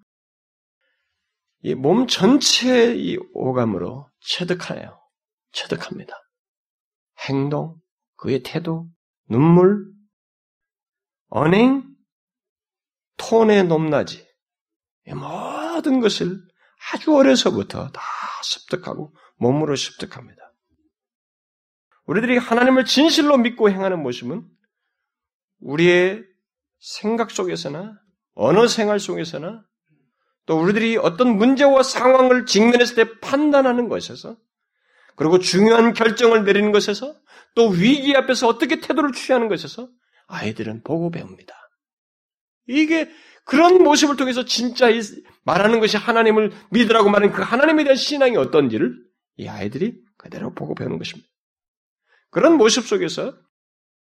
이 몸 전체의 이 오감으로 체득하여요. 체득합니다. 행동, 그의 태도, 눈물, 언행, 톤의 높낮이, 모든 것을 아주 어려서부터 다 습득하고 몸으로 습득합니다. 우리들이 하나님을 진실로 믿고 행하는 모습은 우리의 생각 속에서나 언어 생활 속에서나 또 우리들이 어떤 문제와 상황을 직면했을 때 판단하는 것에서 그리고 중요한 결정을 내리는 것에서 또 위기 앞에서 어떻게 태도를 취하는 것에서 아이들은 보고 배웁니다. 이게 그런 모습을 통해서 진짜 말하는 것이 하나님을 믿으라고 말하는 그 하나님에 대한 신앙이 어떤지를 이 아이들이 그대로 보고 배우는 것입니다. 그런 모습 속에서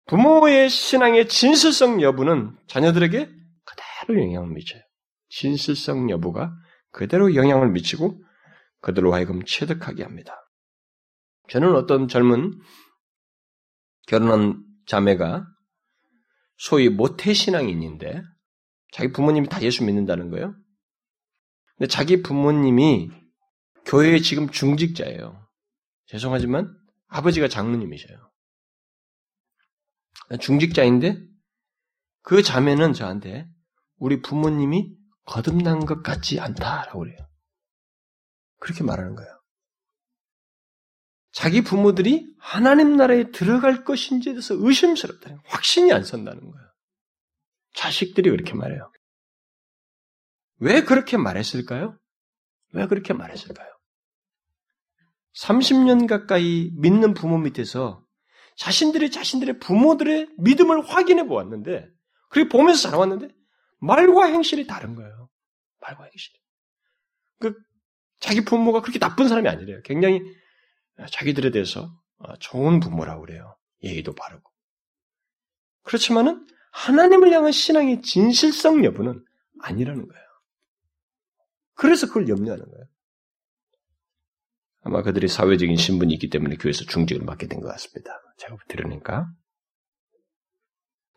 부모의 신앙의 진실성 여부는 자녀들에게 그대로 영향을 미쳐요. 진실성 여부가 그대로 영향을 미치고 그들로 하여금 체득하게 합니다. 저는 어떤 젊은 결혼한 자매가 소위 모태신앙인인데 자기 부모님이 다 예수 믿는다는 거예요. 근데 자기 부모님이 교회에 지금 중직자예요. 죄송하지만 아버지가 장로님이셔요. 중직자인데 그 자매는 저한테 우리 부모님이 거듭난 것 같지 않다라고 그래요. 그렇게 말하는 거예요. 자기 부모들이 하나님 나라에 들어갈 것인지에 대해서 의심스럽다는 확신이 안 선다는 거예요. 자식들이 그렇게 말해요. 왜 그렇게 말했을까요? 왜 그렇게 말했을까요? 30년 가까이 믿는 부모 밑에서 자신들이 자신들의 부모들의 믿음을 확인해 보았는데, 그렇게 보면서 살아왔는데, 말과 행실이 다른 거예요. 말과 행실이. 그, 자기 부모가 그렇게 나쁜 사람이 아니래요. 굉장히 자기들에 대해서 좋은 부모라고 그래요. 예의도 바르고. 그렇지만은, 하나님을 향한 신앙의 진실성 여부는 아니라는 거예요. 그래서 그걸 염려하는 거예요. 아마 그들이 사회적인 신분이 있기 때문에 교회에서 중직을 맡게 된 것 같습니다. 제가 들으니까.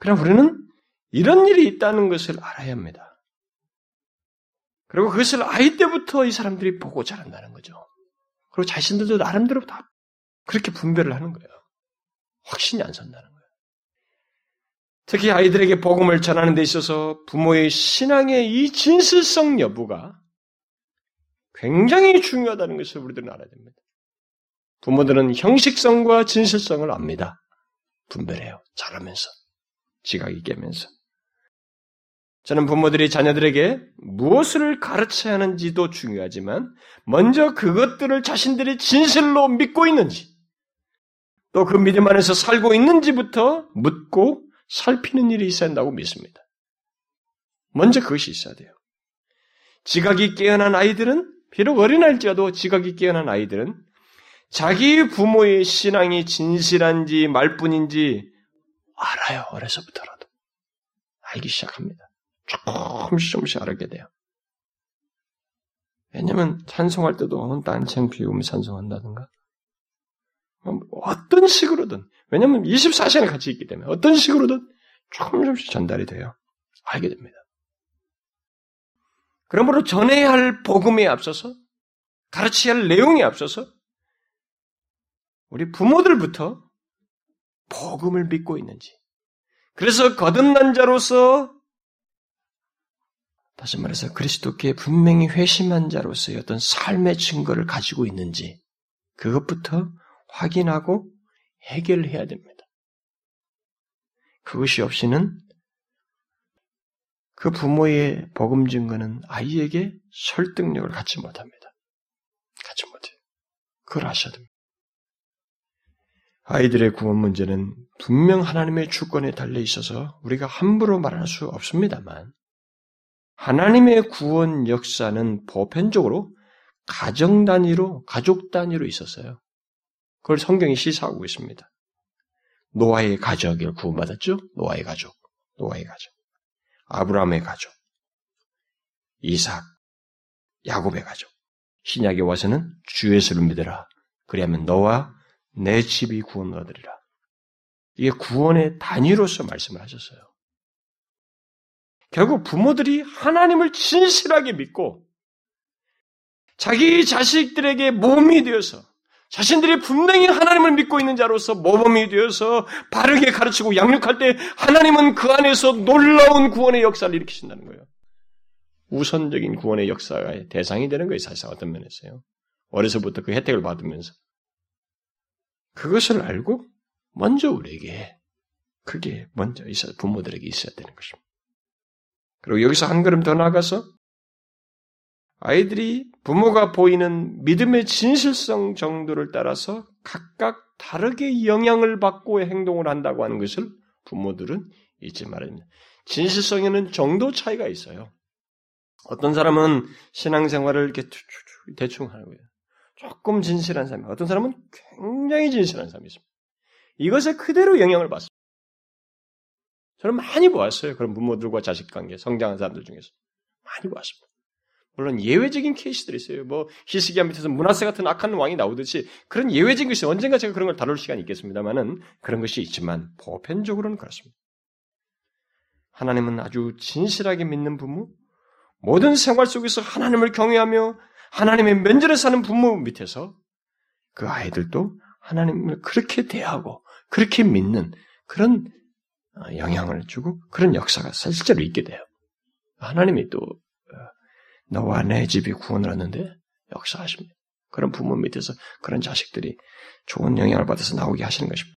그럼 우리는 이런 일이 있다는 것을 알아야 합니다. 그리고 그것을 아이 때부터 이 사람들이 보고 자란다는 거죠. 그리고 자신들도 나름대로 다 그렇게 분별을 하는 거예요. 확신이 안 선다는 거예요. 특히 아이들에게 복음을 전하는 데 있어서 부모의 신앙의 이 진실성 여부가 굉장히 중요하다는 것을 우리들은 알아야 됩니다. 부모들은 형식성과 진실성을 압니다. 분별해요. 잘하면서. 지각이 깨면서. 저는 부모들이 자녀들에게 무엇을 가르쳐야 하는지도 중요하지만, 먼저 그것들을 자신들이 진실로 믿고 있는지, 또 그 믿음 안에서 살고 있는지부터 묻고 살피는 일이 있어야 한다고 믿습니다. 먼저 그것이 있어야 돼요. 지각이 깨어난 아이들은 비록 어린아이일지라도 지각이 깨어난 아이들은 자기 부모의 신앙이 진실한지 말뿐인지 알아요. 어려서부터라도. 알기 시작합니다. 조금씩 조금씩 알게 돼요. 왜냐면 찬송할 때도 딴청 비우면 찬송한다든가 뭐 어떤 식으로든 왜냐면 24시간을 같이 있기 때문에 어떤 식으로든 조금 조금씩 전달이 돼요. 알게 됩니다. 그러므로 전해야 할 복음에 앞서서 가르쳐야 할 내용에 앞서서 우리 부모들부터 복음을 믿고 있는지 그래서 거듭난 자로서 다시 말해서 그리스도께 분명히 회심한 자로서의 어떤 삶의 증거를 가지고 있는지 그것부터 확인하고 해결해야 됩니다. 그것이 없이는 그 부모의 복음 증거는 아이에게 설득력을 갖지 못합니다. 갖지 못해요. 그걸 아셔야 됩니다. 아이들의 구원 문제는 분명 하나님의 주권에 달려 있어서 우리가 함부로 말할 수 없습니다만, 하나님의 구원 역사는 보편적으로 가정 단위로, 가족 단위로 있었어요. 그걸 성경이 시사하고 있습니다. 노아의 가족을 구원받았죠? 노아의 가족. 노아의 가족. 아브라함의 가족, 이삭, 야곱의 가족. 신약에 와서는 주 예수를 믿으라. 그리하면 너와 내 집이 구원 얻으리라. 이게 구원의 단위로서 말씀을 하셨어요. 결국 부모들이 하나님을 진실하게 믿고 자기 자식들에게 몸이 되어서 자신들이 분명히 하나님을 믿고 있는 자로서 모범이 되어서 바르게 가르치고 양육할 때 하나님은 그 안에서 놀라운 구원의 역사를 일으키신다는 거예요. 우선적인 구원의 역사의 대상이 되는 거예요, 사실상 어떤 면에서요. 어려서부터 그 혜택을 받으면서. 그것을 알고 먼저 우리에게 그게 먼저 있어 부모들에게 있어야 되는 것입니다. 그리고 여기서 한 걸음 더 나가서 아이들이 부모가 보이는 믿음의 진실성 정도를 따라서 각각 다르게 영향을 받고 행동을 한다고 하는 것을 부모들은 잊지 말아야 됩니다. 진실성에는 정도 차이가 있어요. 어떤 사람은 신앙생활을 이렇게 대충 거예요. 조금 진실한 사람, 어떤 사람은 굉장히 진실한 사람이 있습니다. 이것에 그대로 영향을 받습니다. 저는 많이 보았어요. 그런 부모들과 자식 관계, 성장한 사람들 중에서. 많이 보았습니다. 물론 예외적인 케이스들이 있어요. 뭐 히스기야 밑에서 문하세 같은 악한 왕이 나오듯이 그런 예외적인 것이 언젠가 제가 그런 걸 다룰 시간이 있겠습니다만은 그런 것이 있지만 보편적으로는 그렇습니다. 하나님은 아주 진실하게 믿는 부모, 모든 생활 속에서 하나님을 경외하며 하나님의 면전에 사는 부모 밑에서 그 아이들도 하나님을 그렇게 대하고 그렇게 믿는 그런 어, 영향을 주고 그런 역사가 실제로 있게 돼요. 하나님이 또 어, 너와 내 집이 구원을 얻는데 역사하십니다. 그런 부모 밑에서 그런 자식들이 좋은 영향을 받아서 나오게 하시는 것입니다.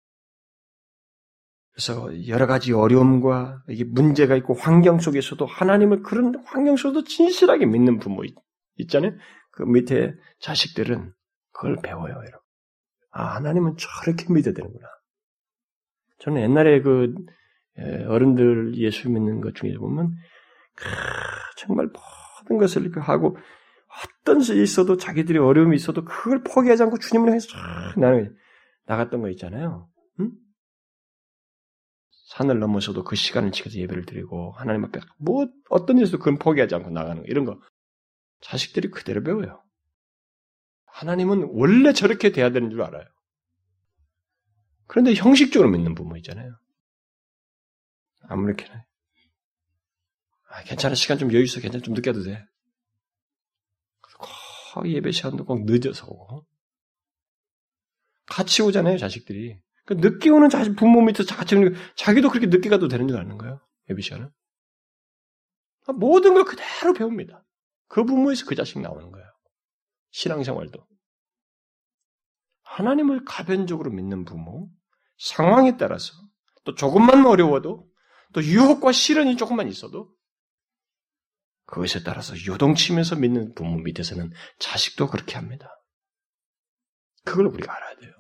그래서 여러 가지 어려움과 이게 문제가 있고 환경 속에서도 하나님을 그런 환경 속에도 진실하게 믿는 부모 있잖아요. 그 밑에 자식들은 그걸 배워요, 여러분. 아, 하나님은 저렇게 믿어야 되는구나. 저는 옛날에 그 어른들 예수 믿는 것 중에 보면 정말 모든 것을 하고 어떤 일이 있어도 자기들이 어려움이 있어도 그걸 포기하지 않고 주님을 향해서 나는 나갔던 거 있잖아요. 응? 산을 넘어서도 그 시간을 지켜서 예배를 드리고 하나님 앞에 뭐 어떤 일에서도 그건 포기하지 않고 나가는 거 이런 거 자식들이 그대로 배워요. 하나님은 원래 저렇게 돼야 되는 줄 알아요. 그런데 형식적으로 믿는 부모 있잖아요. 아무렇게나. 아, 괜찮아. 시간 좀 여유 있어. 괜찮아. 좀 늦게 해도 돼. 꼭 예배 시간도 꼭 늦어서 오고. 같이 오잖아요, 자식들이. 그 늦게 오는 자식 부모 밑에서 같이 오는 자기도 그렇게 늦게 가도 되는 줄 아는 거예요. 예배 시간은. 아, 모든 걸 그대로 배웁니다. 그 부모에서 그 자식 나오는 거예요. 신앙생활도. 하나님을 가변적으로 믿는 부모, 상황에 따라서 또 조금만 어려워도 또 유혹과 시련이 조금만 있어도 그것에 따라서 요동치면서 믿는 부모 밑에서는 자식도 그렇게 합니다. 그걸 우리가 알아야 돼요.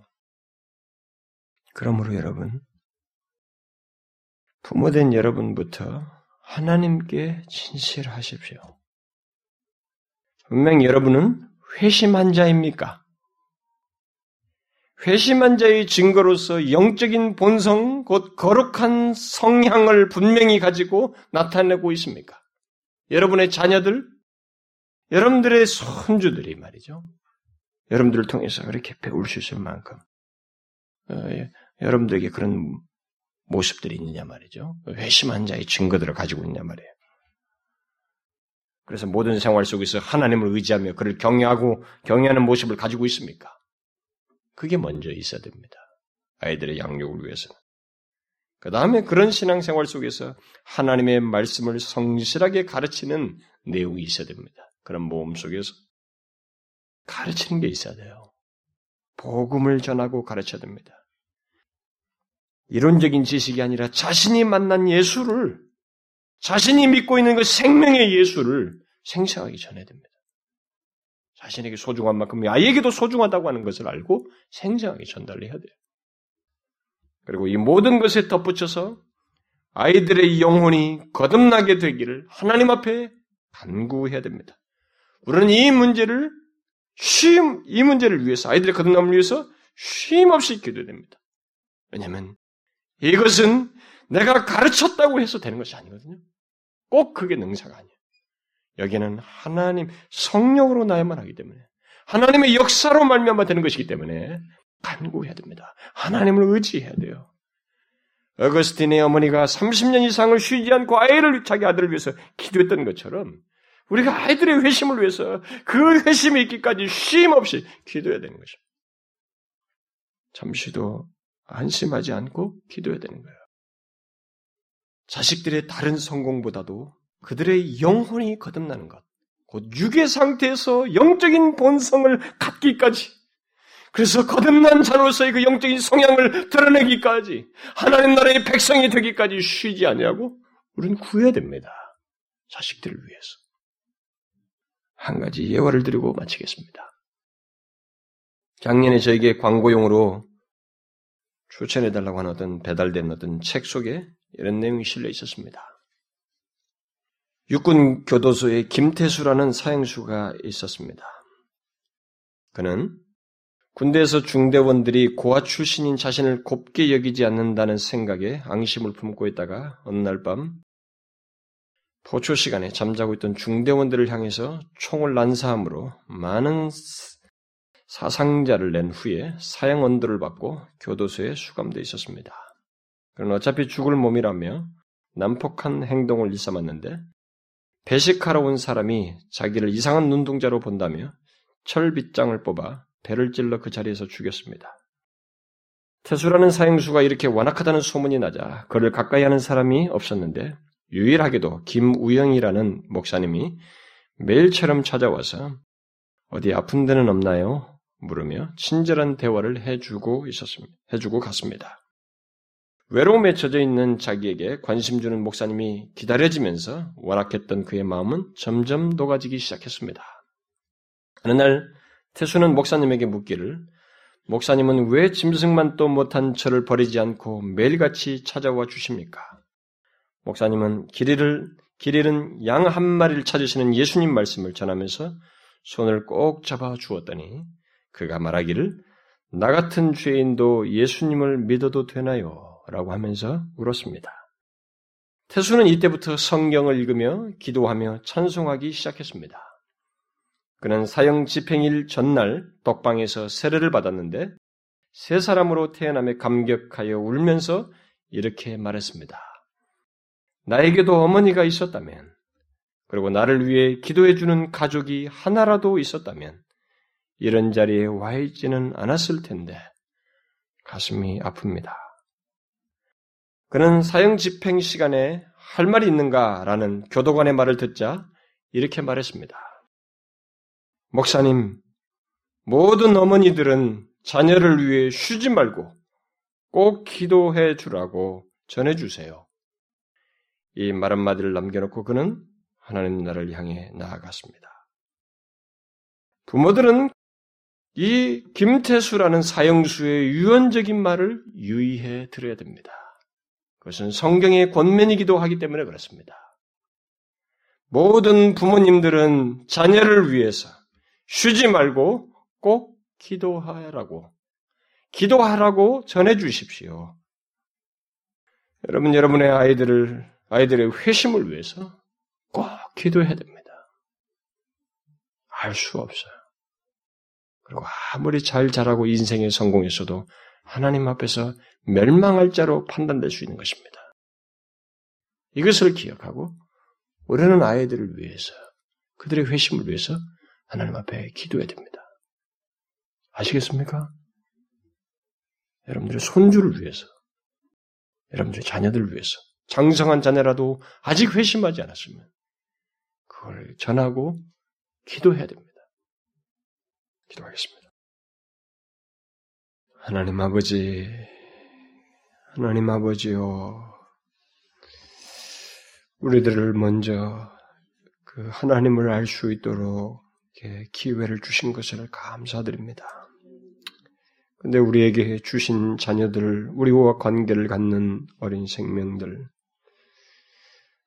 그러므로 여러분, 부모된 여러분부터 하나님께 진실하십시오. 분명 여러분은 회심한 자입니까? 회심한 자의 증거로서 영적인 본성, 곧 거룩한 성향을 분명히 가지고 나타내고 있습니까? 여러분의 자녀들, 여러분들의 손주들이 말이죠. 여러분들을 통해서 그렇게 배울 수 있을 만큼 어, 예, 여러분들에게 그런 모습들이 있느냐 말이죠. 회심한 자의 증거들을 가지고 있냐 말이에요. 그래서 모든 생활 속에서 하나님을 의지하며 그를 경외하고 경외하는 모습을 가지고 있습니까? 그게 먼저 있어야 됩니다. 아이들의 양육을 위해서는. 그 다음에 그런 신앙생활 속에서 하나님의 말씀을 성실하게 가르치는 내용이 있어야 됩니다. 그런 모험 속에서 가르치는 게 있어야 돼요. 복음을 전하고 가르쳐야 됩니다. 이론적인 지식이 아니라 자신이 만난 예수를 자신이 믿고 있는 그 생명의 예수를 생생하게 전해야 됩니다. 자신에게 소중한 만큼 아이에게도 소중하다고 하는 것을 알고 생생하게 전달을 해야 돼요. 그리고 이 모든 것에 덧붙여서 아이들의 영혼이 거듭나게 되기를 하나님 앞에 간구해야 됩니다. 우리는 이 문제를 쉼, 이 문제를 위해서, 아이들의 거듭남을 위해서 쉼 없이 기도해야 됩니다. 왜냐하면 이것은 내가 가르쳤다고 해서 되는 것이 아니거든요. 꼭 그게 능사가 아니에요. 여기는 하나님 성령으로 나야만 하기 때문에 하나님의 역사로 말미암아 되는 것이기 때문에 간구해야 됩니다. 하나님을 의지해야 돼요. 어거스틴의 어머니가 30년 이상을 쉬지 않고 아이를 자기 아들을 위해서 기도했던 것처럼 우리가 아이들의 회심을 위해서 그 회심이 있기까지 쉼 없이 기도해야 되는 것입니다. 잠시도 안심하지 않고 기도해야 되는 거예요. 자식들의 다른 성공보다도 그들의 영혼이 거듭나는 것, 곧 육의 상태에서 영적인 본성을 갖기까지, 그래서 거듭난 자로서의 그 영적인 성향을 드러내기까지, 하나님 나라의 백성이 되기까지 쉬지 아니하고 우리는 구해야 됩니다. 자식들을 위해서. 한 가지 예화를 드리고 마치겠습니다. 작년에 저에게 광고용으로 추천해달라고 하는 어떤 배달된 어떤 책 속에 이런 내용이 실려 있었습니다. 육군 교도소에 김태수라는 사형수가 있었습니다. 그는 군대에서 중대원들이 고아 출신인 자신을 곱게 여기지 않는다는 생각에 앙심을 품고 있다가 어느 날 밤 포초 시간에 잠자고 있던 중대원들을 향해서 총을 난사함으로 많은 사상자를 낸 후에 사형 언도를 받고 교도소에 수감되어 있었습니다. 그는 어차피 죽을 몸이라며 난폭한 행동을 일삼았는데 배식하러 온 사람이 자기를 이상한 눈동자로 본다며 철빗장을 뽑아 배를 찔러 그 자리에서 죽였습니다. 태수라는 사형수가 이렇게 완악하다는 소문이 나자 그를 가까이 하는 사람이 없었는데 유일하게도 김우영이라는 목사님이 매일처럼 찾아와서 어디 아픈 데는 없나요? 물으며 친절한 대화를 해주고 있었습니다. 해주고 갔습니다. 외로움에 젖어 있는 자기에게 관심 주는 목사님이 기다려지면서 완악했던 그의 마음은 점점 녹아지기 시작했습니다. 어느 날 태수는 목사님에게 묻기를 목사님은 왜 짐승만 또 못한 저를 버리지 않고 매일같이 찾아와 주십니까? 목사님은 길 잃을, 길 잃은 양한 마리를 찾으시는 예수님 말씀을 전하면서 손을 꼭 잡아 주었더니 그가 말하기를 나 같은 죄인도 예수님을 믿어도 되나요? 라고 하면서 울었습니다. 태수는 이때부터 성경을 읽으며 기도하며 찬송하기 시작했습니다. 그는 사형 집행일 전날 독방에서 세례를 받았는데 세 사람으로 태어남에 감격하여 울면서 이렇게 말했습니다. 나에게도 어머니가 있었다면, 그리고 나를 위해 기도해주는 가족이 하나라도 있었다면, 이런 자리에 와 있지는 않았을 텐데, 가슴이 아픕니다. 그는 사형 집행 시간에 할 말이 있는가 라는 교도관의 말을 듣자 이렇게 말했습니다. 목사님, 모든 어머니들은 자녀를 위해 쉬지 말고 꼭 기도해 주라고 전해 주세요. 이 말 한마디를 남겨놓고 그는 하나님 나라를 향해 나아갔습니다. 부모들은 이 김태수라는 사형수의 유언적인 말을 유의해 들어야 됩니다. 그것은 성경의 권면이기도 하기 때문에 그렇습니다. 모든 부모님들은 자녀를 위해서 쉬지 말고 꼭 기도하라고, 기도하라고 전해 주십시오. 여러분, 여러분의 아이들을, 아이들의 회심을 위해서 꼭 기도해야 됩니다. 알 수 없어요. 그리고 아무리 잘 자라고 인생에 성공했어도 하나님 앞에서 멸망할 자로 판단될 수 있는 것입니다. 이것을 기억하고 우리는 아이들을 위해서 그들의 회심을 위해서 하나님 앞에 기도해야 됩니다. 아시겠습니까? 여러분들의 손주를 위해서, 여러분들의 자녀들을 위해서, 장성한 자녀라도 아직 회심하지 않았으면 그걸 전하고 기도해야 됩니다. 기도하겠습니다. 하나님 아버지, 하나님 아버지요, 우리들을 먼저 그 하나님을 알 수 있도록 기회를 주신 것을 감사드립니다. 근데 우리에게 주신 자녀들, 우리와 관계를 갖는 어린 생명들,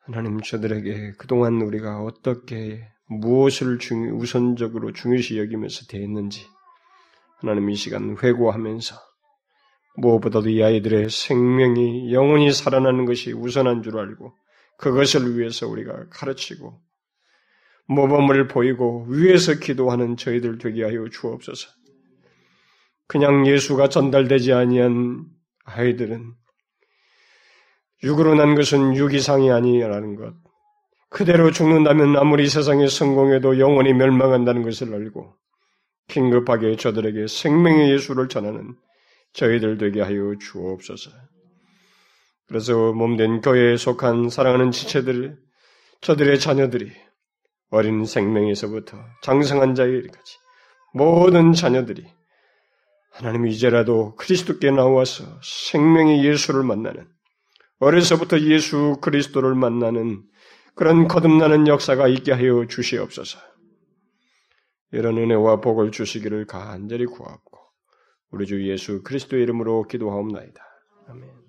하나님 저들에게 그동안 우리가 어떻게 무엇을 중, 우선적으로 중요시 여기면서 대했는지 하나님 이 시간 회고하면서 무엇보다도 이 아이들의 생명이 영원히 살아나는 것이 우선한 줄 알고 그것을 위해서 우리가 가르치고 모범을 보이고 위에서 기도하는 저희들 되게 하여 주옵소서. 그냥 예수가 전달되지 아니한 아이들은 육으로 난 것은 육 이상이 아니라는 것. 그대로 죽는다면 아무리 세상에 성공해도 영원히 멸망한다는 것을 알고 긴급하게 저들에게 생명의 예수를 전하는 저희들 되게 하여 주옵소서. 그래서 몸된 교회에 속한 사랑하는 지체들, 저들의 자녀들이 어린 생명에서부터 장성한 자에까지 모든 자녀들이 하나님 이제라도 그리스도께 나와서 생명의 예수를 만나는 어려서부터 예수 그리스도를 만나는 그런 거듭나는 역사가 있게 하여 주시옵소서. 이런 은혜와 복을 주시기를 간절히 구하고 우리 주 예수 그리스도의 이름으로 기도하옵나이다. 아멘.